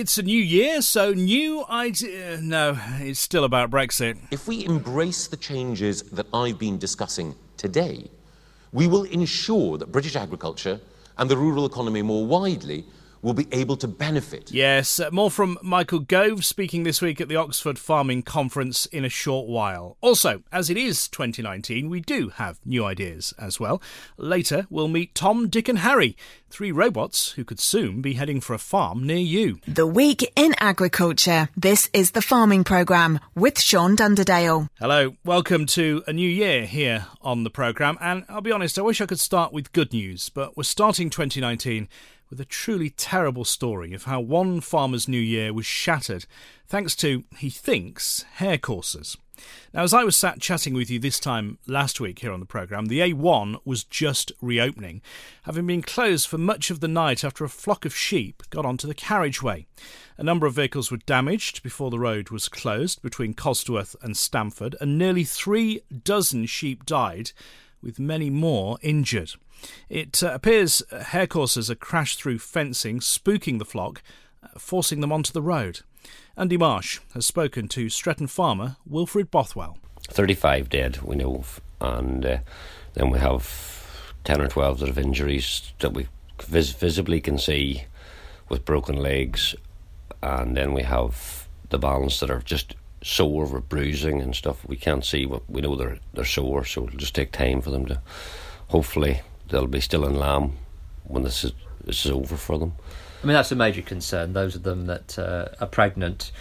It's a new year, so new idea. No, it's still about Brexit. If we embrace the changes that I've been discussing today, we will ensure that British agriculture and the rural economy more widely will be able to benefit. Yes, uh, more from Michael Gove speaking this week at the Oxford Farming Conference in a short while. Also, as it is 2019, we do have new ideas as well. Later, we'll meet Tom, Dick, and Harry, three robots who could soon be heading for a farm near you. The Week in Agriculture. This is the Farming Programme with Sean Dunderdale. Hello, welcome to a new year here on the programme. And I'll be honest, I wish I could start with good news, but we're starting 2019 with a truly terrible story of how one farmer's new year was shattered thanks to, he thinks, hare coursers. Now, as I was sat chatting with you this time last week here on the programme, the A1 was just reopening, having been closed for much of the night after a flock of sheep got onto the carriageway. A number of vehicles were damaged before the road was closed between Colsterworth and Stamford, and nearly three dozen sheep died, with many more injured. It uh, appears hare coursers have crashed through fencing, spooking the flock, uh, forcing them onto the road. Andy Marsh has spoken to Stretton farmer Wilfred Bothwell. 35 dead, we know of, and uh, then we have 10 or 12 that have injuries that we vis- visibly can see with broken legs, and then we have the balance that are just sore with bruising and stuff. We can't see, but we know they're, they're sore, so it'll just take time for them to hopefully they'll be still in lamb when this is this is over for them. I mean, that's a major concern. Those of them that uh, are pregnant,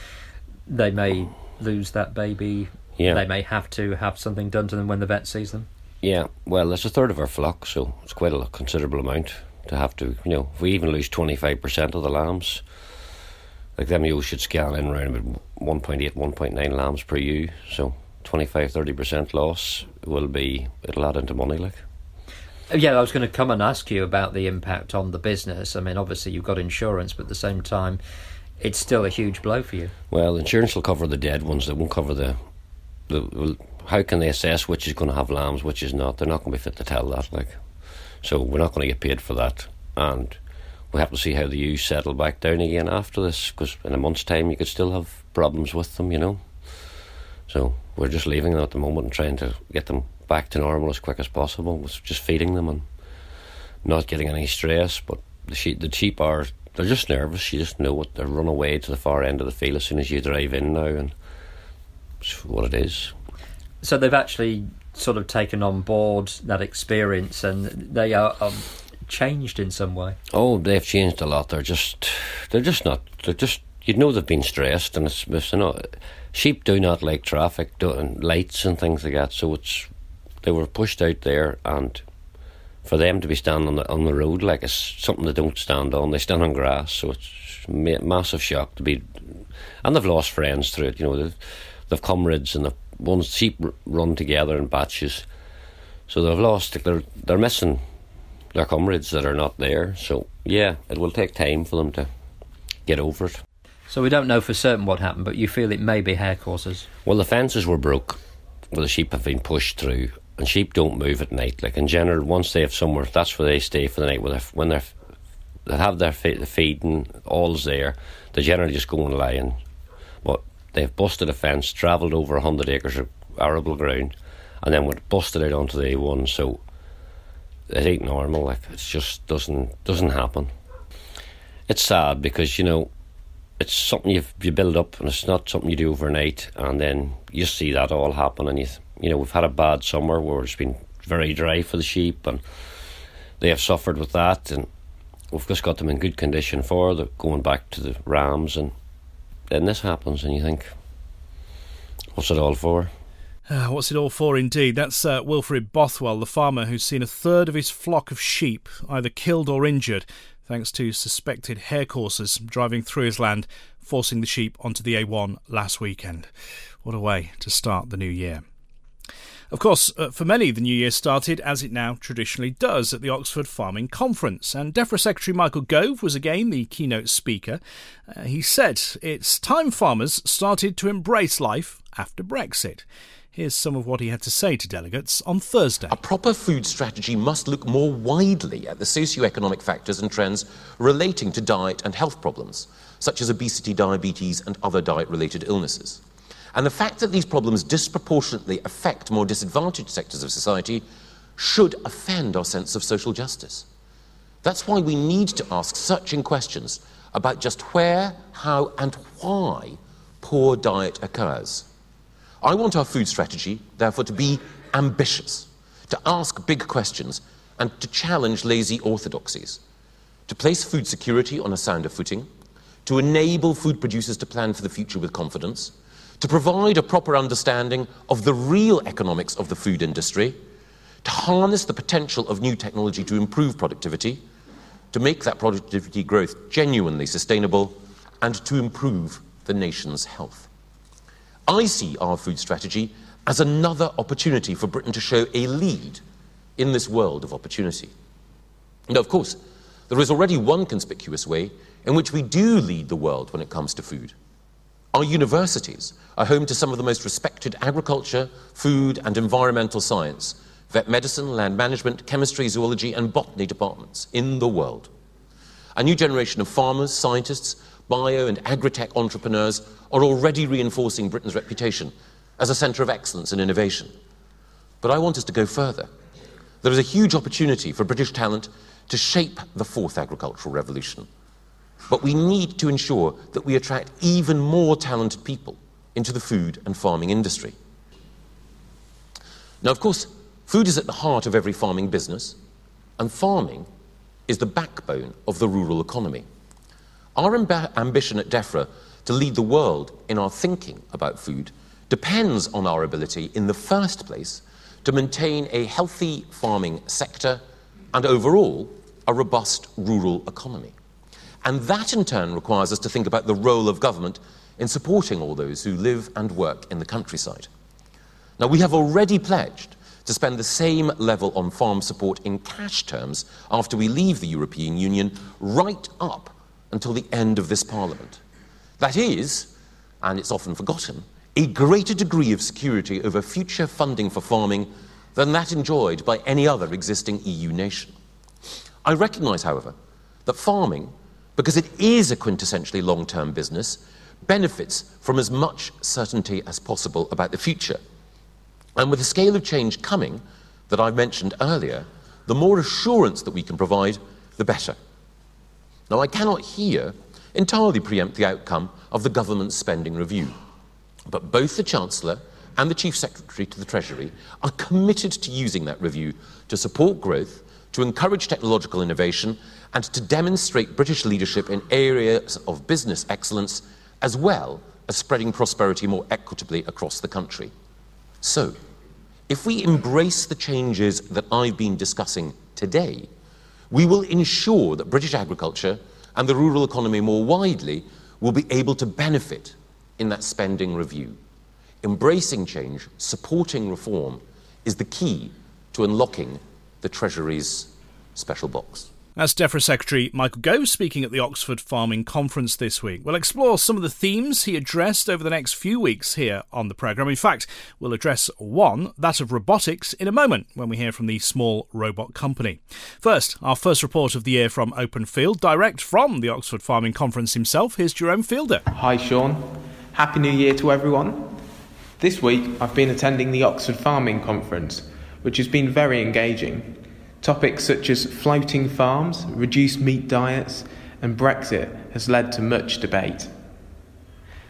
they may lose that baby. Yeah. They may have to have something done to them when the vet sees them. Yeah, well, it's a third of our flock, so it's quite a considerable amount to have to. You know, if we even lose twenty five percent of the lambs, like them you should scan in around about 1.8, 1.9 lambs per ewe. So 25, 30 percent loss will be it'll add into money, like. Yeah, I was going to come and ask you about the impact on the business. I mean, obviously you've got insurance, but at the same time, it's still a huge blow for you. Well, insurance will cover the dead ones. They won't cover the. the how can they assess which is going to have lambs, which is not? They're not going to be fit to tell that. Like, so we're not going to get paid for that, and we have to see how the ewes settle back down again after this. Because in a month's time, you could still have problems with them, you know. So we're just leaving them at the moment and trying to get them back to normal as quick as possible. Was just feeding them and not getting any stress. But the sheep, the sheep are they're just nervous. You just know what they run away to the far end of the field as soon as you drive in now, and it's what it is. So they've actually sort of taken on board that experience, and they are. Um, changed in some way. Oh, they've changed a lot. They're just, they're just not. They're just. You'd know they've been stressed, and it's, it's you know, sheep do not like traffic and lights and things like that. So it's they were pushed out there, and for them to be standing on the on the road like it's something they don't stand on. They stand on grass, so it's a massive shock to be. And they've lost friends through it. You know, they've, they've comrades and the ones sheep run together in batches, so they've lost. They're they're missing their comrades that are not there. So yeah, it will take time for them to get over it. So we don't know for certain what happened, but you feel it may be hare courses. Well, the fences were broke, where the sheep have been pushed through, and sheep don't move at night. Like in general, once they have somewhere, that's where they stay for the night. When they're, when they're they have their fe- the feeding, all's there. They generally just go and lie in. But they've busted a fence, travelled over hundred acres of arable ground, and then went busted out onto the A1. So it ain't normal. Like it just doesn't doesn't happen. It's sad because you know it's something you you build up, and it's not something you do overnight, and then you see that all happen, and you you know we've had a bad summer where it's been very dry for the sheep, and they have suffered with that, and we've just got them in good condition for the going back to the rams, and then this happens, and you think, what's it all for? Uh, what's it all for, indeed? That's uh, Wilfred Bothwell, the farmer who's seen a third of his flock of sheep either killed or injured thanks to suspected hare coursers driving through his land, forcing the sheep onto the A1 last weekend. What a way to start the new year. Of course, uh, for many, the new year started as it now traditionally does at the Oxford Farming Conference, and DEFRA Secretary Michael Gove was again the keynote speaker. Uh, he said it's time farmers started to embrace life after Brexit. Here's some of what he had to say to delegates on Thursday. A proper food strategy must look more widely at the socio-economic factors and trends relating to diet and health problems. such as obesity, diabetes, and other diet related illnesses. And the fact that these problems disproportionately affect more disadvantaged sectors of society should offend our sense of social justice. That's why we need to ask searching questions about just where, how, and why poor diet occurs. I want our food strategy, therefore, to be ambitious, to ask big questions, and to challenge lazy orthodoxies, to place food security on a sounder footing, to enable food producers to plan for the future with confidence, to provide a proper understanding of the real economics of the food industry, to harness the potential of new technology to improve productivity, to make that productivity growth genuinely sustainable, and to improve the nation's health. I see our food strategy as another opportunity for Britain to show a lead in this world of opportunity. Now, of course, there is already one conspicuous way in which we do lead the world when it comes to food. Our universities are home to some of the most respected agriculture, food, and environmental science, vet medicine, land management, chemistry, zoology, and botany departments in the world. A new generation of farmers, scientists, bio and agri-tech entrepreneurs are already reinforcing Britain's reputation as a centre of excellence and innovation. But I want us to go further. There is a huge opportunity for British talent to shape the fourth agricultural revolution. But we need to ensure that we attract even more talented people into the food and farming industry. Now, of course, food is at the heart of every farming business, and farming is the backbone of the rural economy. Our amb- ambition at DEFRA to lead the world in our thinking about food depends on our ability, in the first place, to maintain a healthy farming sector and overall a robust rural economy. And that in turn requires us to think about the role of government in supporting all those who live and work in the countryside. Now, we have already pledged to spend the same level on farm support in cash terms after we leave the European Union right up until the end of this Parliament. That is, and it's often forgotten, a greater degree of security over future funding for farming than that enjoyed by any other existing EU nation. I recognise, however, that farming, because it is a quintessentially long term business, benefits from as much certainty as possible about the future. And with the scale of change coming that I mentioned earlier, the more assurance that we can provide, the better. Now, I cannot here entirely preempt the outcome of the government's spending review. But both the Chancellor and the Chief Secretary to the Treasury are committed to using that review to support growth, to encourage technological innovation, and to demonstrate British leadership in areas of business excellence, as well as spreading prosperity more equitably across the country. So, if we embrace the changes that I've been discussing today, we will ensure that British agriculture and the rural economy more widely will be able to benefit in that spending review. Embracing change, supporting reform, is the key to unlocking the Treasury's special box. That's DEFRA Secretary Michael Gove speaking at the Oxford Farming Conference this week. We'll explore some of the themes he addressed over the next few weeks here on the programme. In fact, we'll address one, that of robotics, in a moment when we hear from the small robot company. First, our first report of the year from Open Field, direct from the Oxford Farming Conference himself. Here's Jerome Fielder. Hi, Sean. Happy New Year to everyone. This week, I've been attending the Oxford Farming Conference, which has been very engaging. Topics such as floating farms, reduced meat diets, and Brexit has led to much debate.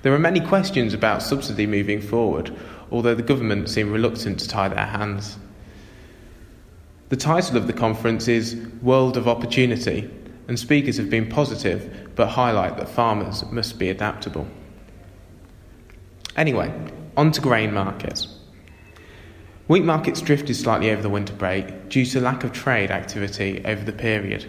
There are many questions about subsidy moving forward, although the government seem reluctant to tie their hands. The title of the conference is World of Opportunity, and speakers have been positive but highlight that farmers must be adaptable. Anyway, on to grain markets. Wheat markets drifted slightly over the winter break due to lack of trade activity over the period.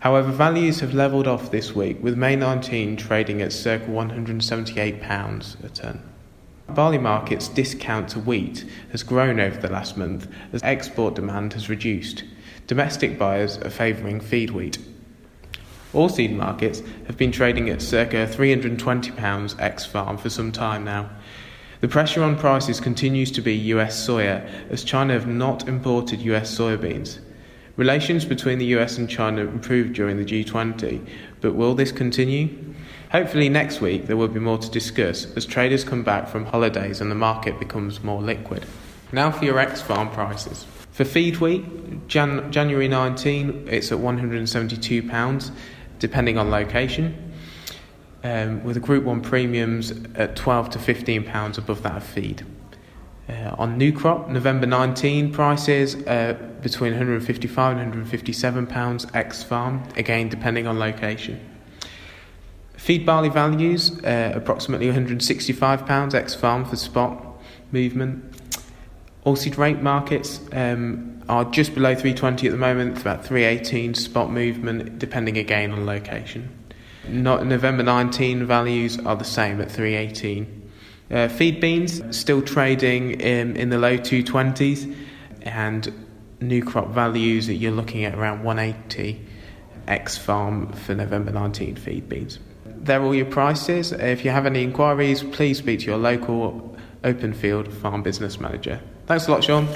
However, values have levelled off this week, with May 19 trading at circa £178 a tonne. Barley markets' discount to wheat has grown over the last month as export demand has reduced. Domestic buyers are favouring feed wheat. Oilseed markets have been trading at circa £320 ex farm for some time now. The pressure on prices continues to be US soya, as China have not imported US soybeans. Relations between the US and China improved during the G20, but will this continue? Hopefully, next week there will be more to discuss as traders come back from holidays and the market becomes more liquid. Now for your ex farm prices. For feed wheat, Jan- January 19, it's at £172, depending on location, um, with the Group 1 premiums at 12 to £15 above that of feed. Uh, on new crop, November 19 prices uh, between 155 and 157 pounds ex farm, again depending on location. Feed barley values uh, approximately 165 pounds ex farm for spot movement. Oilseed rape markets um, are just below 320 at the moment, about 318 spot movement, depending again on location. Not November 19 values are the same at 318. Uh, feed beans still trading in, in the low 220s, and new crop values that you're looking at around 180 X farm for November 19 feed beans. They're all your prices. If you have any inquiries, please speak to your local open field farm business manager. Thanks a lot, Sean.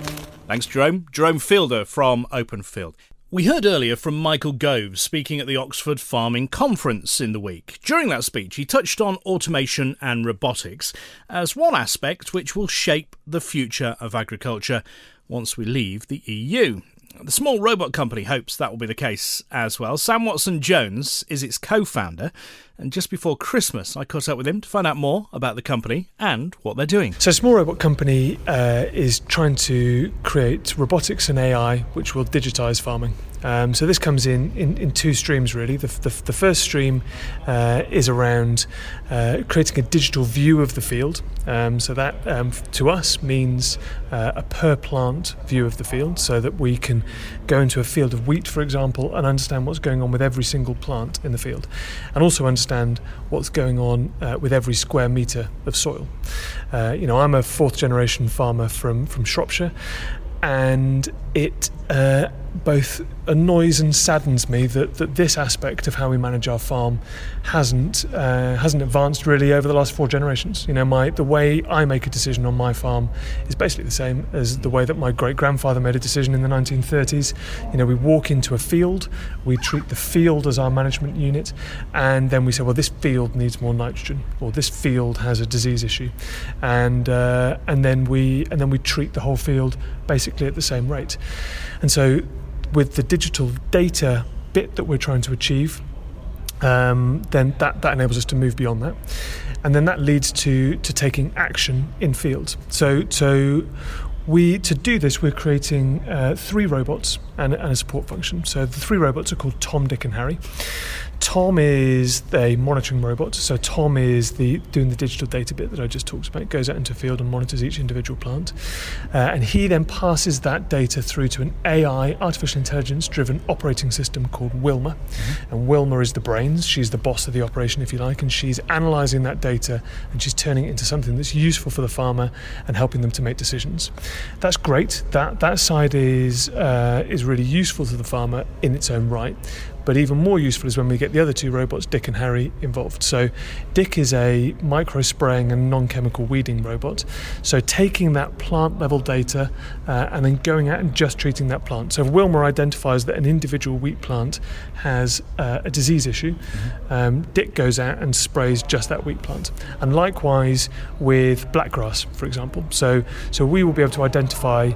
Thanks, Jerome. Jerome Fielder from Open Field. We heard earlier from Michael Gove speaking at the Oxford Farming Conference in the week. During that speech, he touched on automation and robotics as one aspect which will shape the future of agriculture once we leave the EU. The small robot company hopes that will be the case as well. Sam Watson Jones is its co founder, and just before Christmas, I caught up with him to find out more about the company and what they're doing. So, Small Robot Company uh, is trying to create robotics and AI which will digitize farming. Um, so this comes in, in, in two streams really. The, the, the first stream uh, is around uh, creating a digital view of the field. Um, so that um, to us means uh, a per plant view of the field, so that we can go into a field of wheat, for example, and understand what's going on with every single plant in the field, and also understand what's going on uh, with every square metre of soil. Uh, you know, I'm a fourth generation farmer from from Shropshire, and it uh, both annoys and saddens me that, that this aspect of how we manage our farm hasn't uh, hasn't advanced really over the last four generations. You know, my the way I make a decision on my farm is basically the same as the way that my great grandfather made a decision in the 1930s. You know, we walk into a field, we treat the field as our management unit, and then we say, well, this field needs more nitrogen, or this field has a disease issue, and uh, and then we and then we treat the whole field basically at the same rate. And so, with the digital data bit that we're trying to achieve, um, then that, that enables us to move beyond that. And then that leads to, to taking action in field. So, so we to do this, we're creating uh, three robots and, and, a support function. So the three robots are called Tom, Dick, and Harry. Tom is a monitoring robot. So Tom is the doing the digital data bit that I just talked about. It goes out into field and monitors each individual plant, uh, and he then passes that data through to an AI, artificial intelligence-driven operating system called Wilma. Mm-hmm. And Wilma is the brains. She's the boss of the operation, if you like, and she's analysing that data and she's turning it into something that's useful for the farmer and helping them to make decisions. That's great. That that side is uh, is really useful to the farmer in its own right. But even more useful is when we get the other two robots, Dick and Harry, involved. So, Dick is a micro spraying and non chemical weeding robot. So, taking that plant level data uh, and then going out and just treating that plant. So, if Wilma identifies that an individual wheat plant has uh, a disease issue, mm-hmm. um, Dick goes out and sprays just that wheat plant. And likewise with blackgrass, for example. So, so we will be able to identify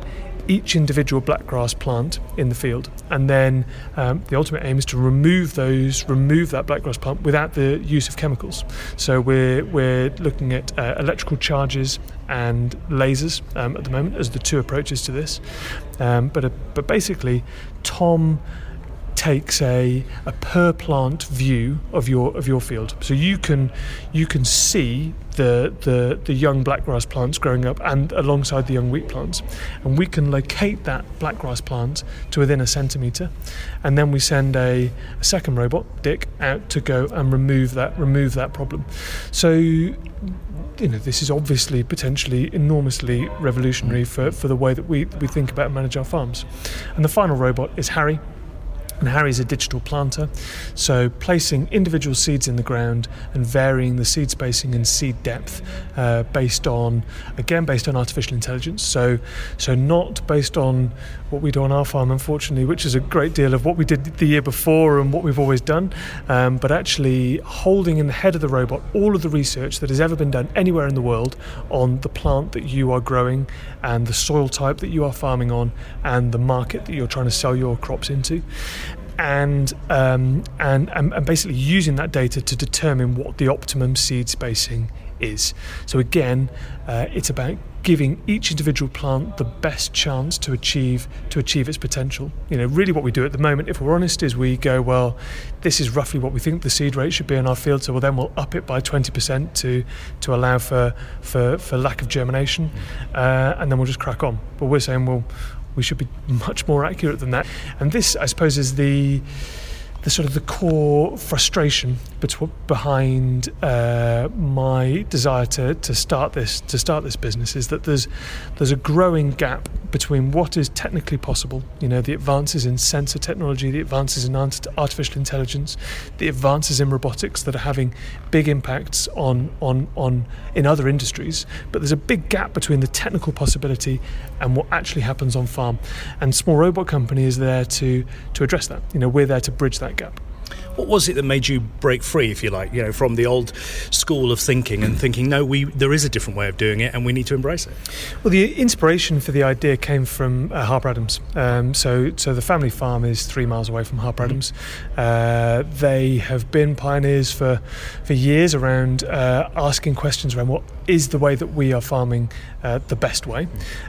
each individual blackgrass plant in the field. And then um, the ultimate aim is to remove those, remove that blackgrass plant without the use of chemicals. So we're, we're looking at uh, electrical charges and lasers um, at the moment as the two approaches to this. Um, but, uh, but basically, Tom takes a, a per plant view of your of your field. So you can you can see the, the the young blackgrass plants growing up and alongside the young wheat plants, and we can locate that blackgrass plant to within a centimeter, and then we send a, a second robot, Dick, out to go and remove that remove that problem. So you know, this is obviously potentially enormously revolutionary for, for the way that we, we think about and manage our farms. And the final robot is Harry, And Harry's a digital planter, so placing individual seeds in the ground and varying the seed spacing and seed depth uh, based on, again, based on artificial intelligence. So, so not based on what we do on our farm, unfortunately, which is a great deal of what we did the year before and what we've always done, um, but actually holding in the head of the robot all of the research that has ever been done anywhere in the world on the plant that you are growing and the soil type that you are farming on and the market that you're trying to sell your crops into and, um, and, and basically using that data to determine what the optimum seed spacing is. So again, uh, it's about giving each individual plant the best chance to achieve to achieve its potential. You know, really what we do at the moment, if we're honest, is we go, well, this is roughly what we think the seed rate should be in our field, so well then we'll up it by 20% to to allow for for, for lack of germination, uh, and then we'll just crack on. But we're saying, well, we should be much more accurate than that. And this, I suppose, is the the sort of the core frustration behind uh, my desire to, to start this to start this business is that there's there's a growing gap between what is technically possible, you know, the advances in sensor technology, the advances in artificial intelligence, the advances in robotics that are having big impacts on on on in other industries, but there's a big gap between the technical possibility and what actually happens on farm. And Small Robot Company is there to to address that. You know, we're there to bridge that gap. What was it that made you break free, if you like, you know, from the old school of thinking and thinking, no, we there is a different way of doing it, and we need to embrace it? Well, the inspiration for the idea came from uh, Harper Adams. Um, so, so the family farm is three miles away from Harper mm-hmm. Adams. Uh, they have been pioneers for for years around uh, asking questions around what is the way that we are farming uh, the best way.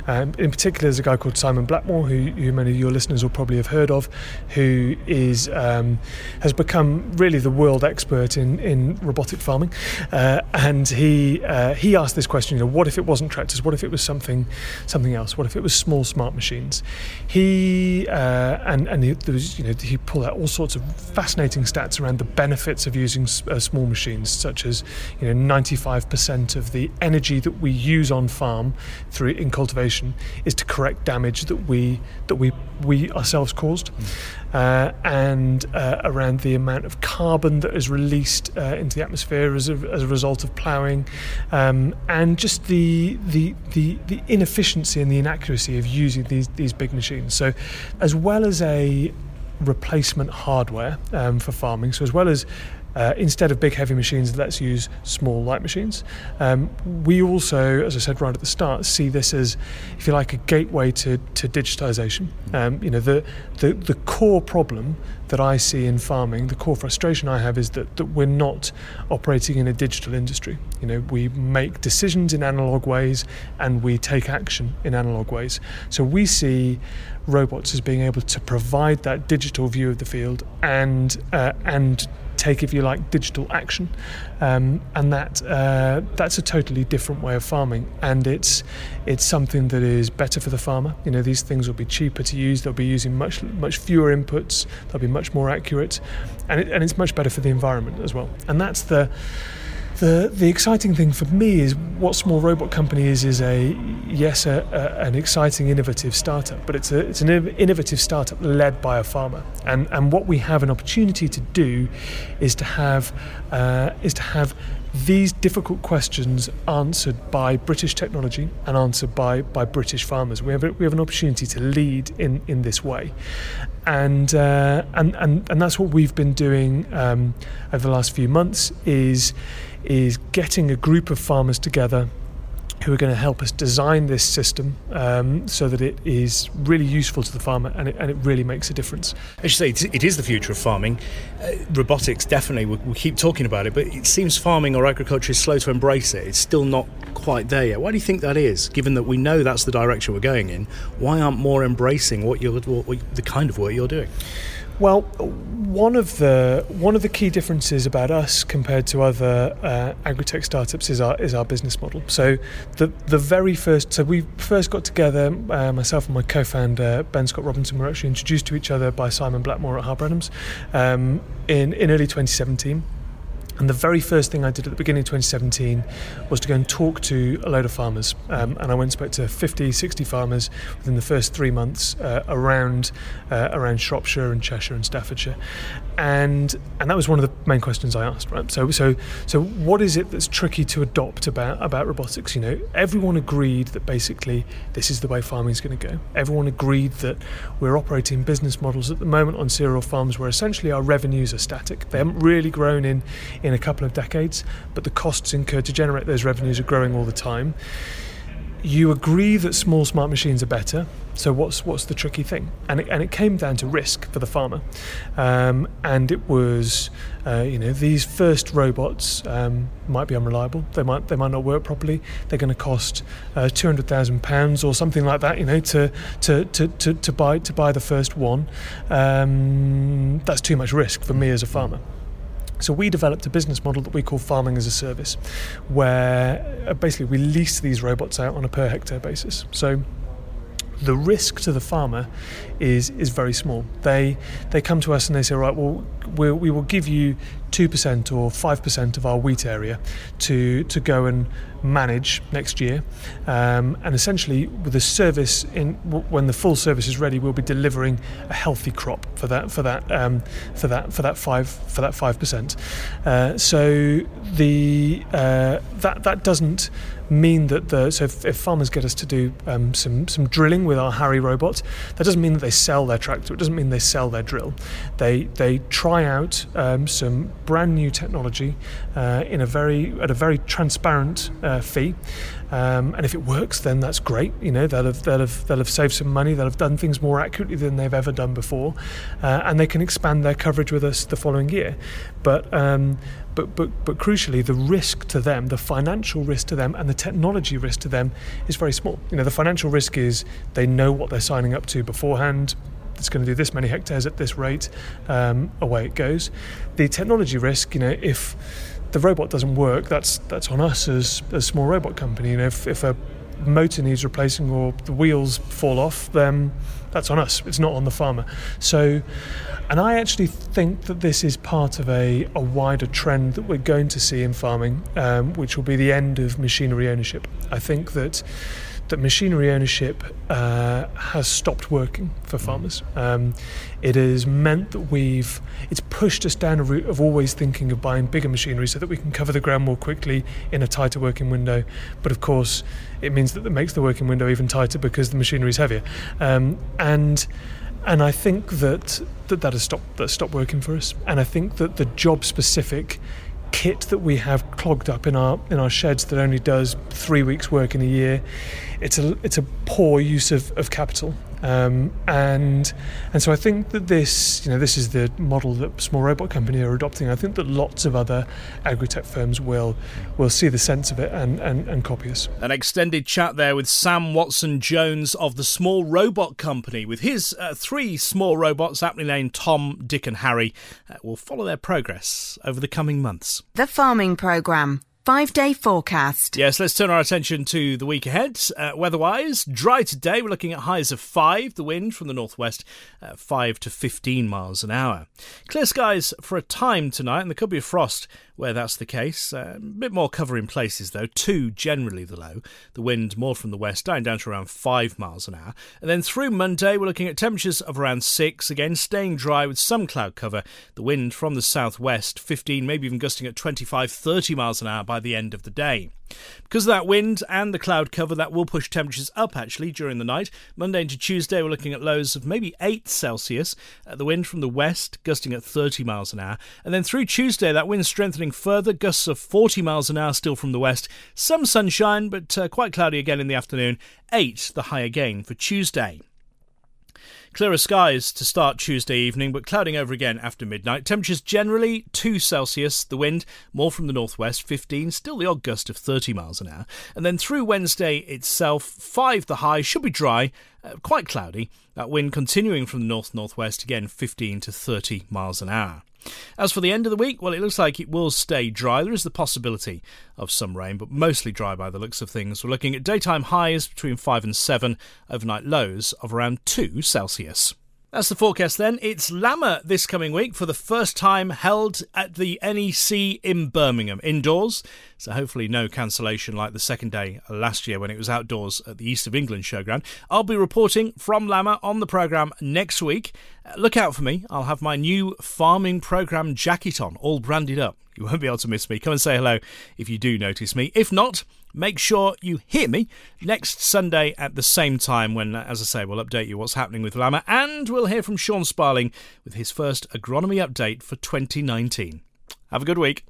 Um, in particular, there's a guy called Simon Blackmore, who, who, many of your listeners will probably have heard of, who is um, has become really the world expert in, in robotic farming. Uh, and he uh, he asked this question: you know, what if it wasn't tractors? What if it was something something else? What if it was small smart machines? He uh, and and he, there was you know he pulled out all sorts of fascinating stats around the benefits of using uh, small machines, such as you know 95% of the energy that we use on farm through in cultivation is to correct damage that we that we we ourselves caused, mm. Uh, and uh, around the amount of carbon that is released uh, into the atmosphere as a, as a result of ploughing, um, and just the, the the the inefficiency and the inaccuracy of using these these big machines. So, as well as a replacement hardware um, for farming, so as well as uh, instead of big heavy machines, let's use small light machines. Um, we also, as I said right at the start, see this as, if you like, a gateway to, to digitization. Um, you know, the, the, the core problem that I see in farming, the core frustration I have is that, that we're not operating in a digital industry. You know, we make decisions in analog ways and we take action in analog ways. So we see robots as being able to provide that digital view of the field and uh, and take, if you like, digital action, um, and that uh, that's a totally different way of farming, and it's it's something that is better for the farmer. You know, these things will be cheaper to use. They'll be using much much fewer inputs. They'll be much more accurate, and it, and it's much better for the environment as well. And that's the the the exciting thing for me is what Small Robot Company is is a yes a, a, an exciting innovative startup, but it's a it's an innovative startup led by a farmer, and and what we have an opportunity to do is to have uh, is to have these difficult questions answered by British technology and answered by, by British farmers. We have, we have an opportunity to lead in, in this way. And, uh, and, and, and that's what we've been doing um, over the last few months is is getting a group of farmers together who are going to help us design this system um, so that it is really useful to the farmer and it, and it really makes a difference. As you say, it is the future of farming. Uh, robotics, definitely, we, we, keep talking about it, but it seems farming or agriculture is slow to embrace it. It's still not quite there yet. Why do you think that is? Given that we know that's the direction we're going in, why aren't more embracing what you're, what, the kind of work you're doing? Well, one of the one of the key differences about us compared to other uh, agri-tech startups is our is our business model. So the the very first, so we first got together, uh, myself and my co-founder Ben Scott Robinson were actually introduced to each other by Simon Blackmore at Harper Adams um, in in early 2017. And the very first thing I did at the beginning of 2017 was to go and talk to a load of farmers. Um, and I went and spoke to 50, 60 farmers within the first three months uh, around uh, around Shropshire and Cheshire and Staffordshire. And and that was one of the main questions I asked. Right. So so so what is it that's tricky to adopt about about robotics? You know, everyone agreed that basically this is the way farming is going to go. Everyone agreed that we're operating business models at the moment on cereal farms where essentially our revenues are static. They haven't really grown in in in a couple of decades, but the costs incurred to generate those revenues are growing all the time. You agree that small smart machines are better. So what's what's the tricky thing? And it, and it came down to risk for the farmer, um, and it was, uh, you know, these first robots um, might be unreliable. They might they might not work properly. They're going to cost uh, two hundred thousand pounds or something like that. You know, to to, to, to, to buy to buy the first one. Um, that's too much risk for me as a farmer. So we developed a business model that we call farming as a service, where uh, basically we lease these robots out on a per hectare basis. So the risk to the farmer is is very small. They they come to us and they say, right, well, we'll we will give you two percent or five percent of our wheat area to to go and manage next year, um, and essentially with the service in when the full service is ready, we'll be delivering a healthy crop for that for that um, for that for that five for that five percent. Uh, so the uh, that that doesn't mean that the so if, if farmers get us to do um, some some drilling with our Harry robot, that doesn't mean that they sell their tractor. It doesn't mean they sell their drill. They they try out um, some brand new technology uh, in a very at a very transparent uh, fee. Um, and if it works, then that's great. You know, they'll have, they'll, have, they'll have saved some money, they'll have done things more accurately than they've ever done before, uh, and they can expand their coverage with us the following year. But um, but, but, but crucially, the risk to them, the financial risk to them, and the technology risk to them is very small. You know, the financial risk is they know what they're signing up to beforehand. It's going to do this many hectares at this rate. Um, away it goes. The technology risk, you know, if the robot doesn't work, that's that's on us as a small robot company. You know, if, if a motor needs replacing or the wheels fall off, then that's on us. It's not on the farmer. So, and I actually think that this is part of a, a wider trend that we're going to see in farming, um, which will be the end of machinery ownership. I think that that machinery ownership uh, has stopped working for mm. farmers. Um, it has meant that we've it's pushed us down a route of always thinking of buying bigger machinery so that we can cover the ground more quickly in a tighter working window. But of course, it means that it makes the working window even tighter because the machinery is heavier. Um, and and I think that that, that has stopped that stopped working for us. And I think that the job specific kit that we have clogged up in our in our sheds that only does three weeks work in a year. It's a it's a poor use of, of capital. Um, and and so I think that this you know this is the model that small robot company are adopting. I think that lots of other agri-tech firms will will see the sense of it and, and, and copy us. An extended chat there with Sam Watson Jones of the Small Robot Company with his uh, three small robots, aptly named Tom, Dick, and Harry. Uh, will follow their progress over the coming months. The Farming Programme Five day forecast. Yes, let's turn our attention to the week ahead. Uh, weather-wise, dry today. We're looking at highs of five. The wind from the northwest, uh, five to fifteen miles an hour. Clear skies for a time tonight, and there could be a frost where that's the case. Uh, a bit more cover in places though. Two generally the low. The wind more from the west, down down to around five miles an hour. And then through Monday, we're looking at temperatures of around six. Again, staying dry with some cloud cover. The wind from the southwest, 15, maybe even gusting at 25, 30 miles an hour by the end of the day. Because of that wind and the cloud cover, that will push temperatures up actually during the night. Monday into Tuesday, we're looking at lows of maybe 8 Celsius. Uh, the wind from the west gusting at 30 miles an hour. And then through Tuesday, that wind strengthening further, gusts of 40 miles an hour still from the west. Some sunshine, but uh, quite cloudy again in the afternoon. 8 the high again for Tuesday. Clearer skies to start Tuesday evening, but clouding over again after midnight. Temperatures generally 2 Celsius. The wind more from the northwest, 15. Still the odd gust of 30 miles an hour. And then through Wednesday itself, 5 the high. Should be dry, uh, quite cloudy. That wind continuing from the north northwest, again 15 to 30 miles an hour. As for the end of the week, well, it looks like it will stay dry. There is the possibility of some rain, but mostly dry by the looks of things. We're looking at daytime highs between 5 and 7, overnight lows of around 2 Celsius. That's the forecast then. It's LAMMA this coming week for the first time held at the NEC in Birmingham, indoors. So hopefully no cancellation like the second day last year when it was outdoors at the East of England Showground. I'll be reporting from LAMMA on the programme next week. Uh, look out for me. I'll have my new farming programme jacket on, all branded up. You won't be able to miss me. Come and say hello if you do notice me. If not, make sure you hear me next Sunday at the same time when, as I say, we'll update you what's happening with LAMMA and we'll hear from Sean Sparling with his first agronomy update for 2019. Have a good week.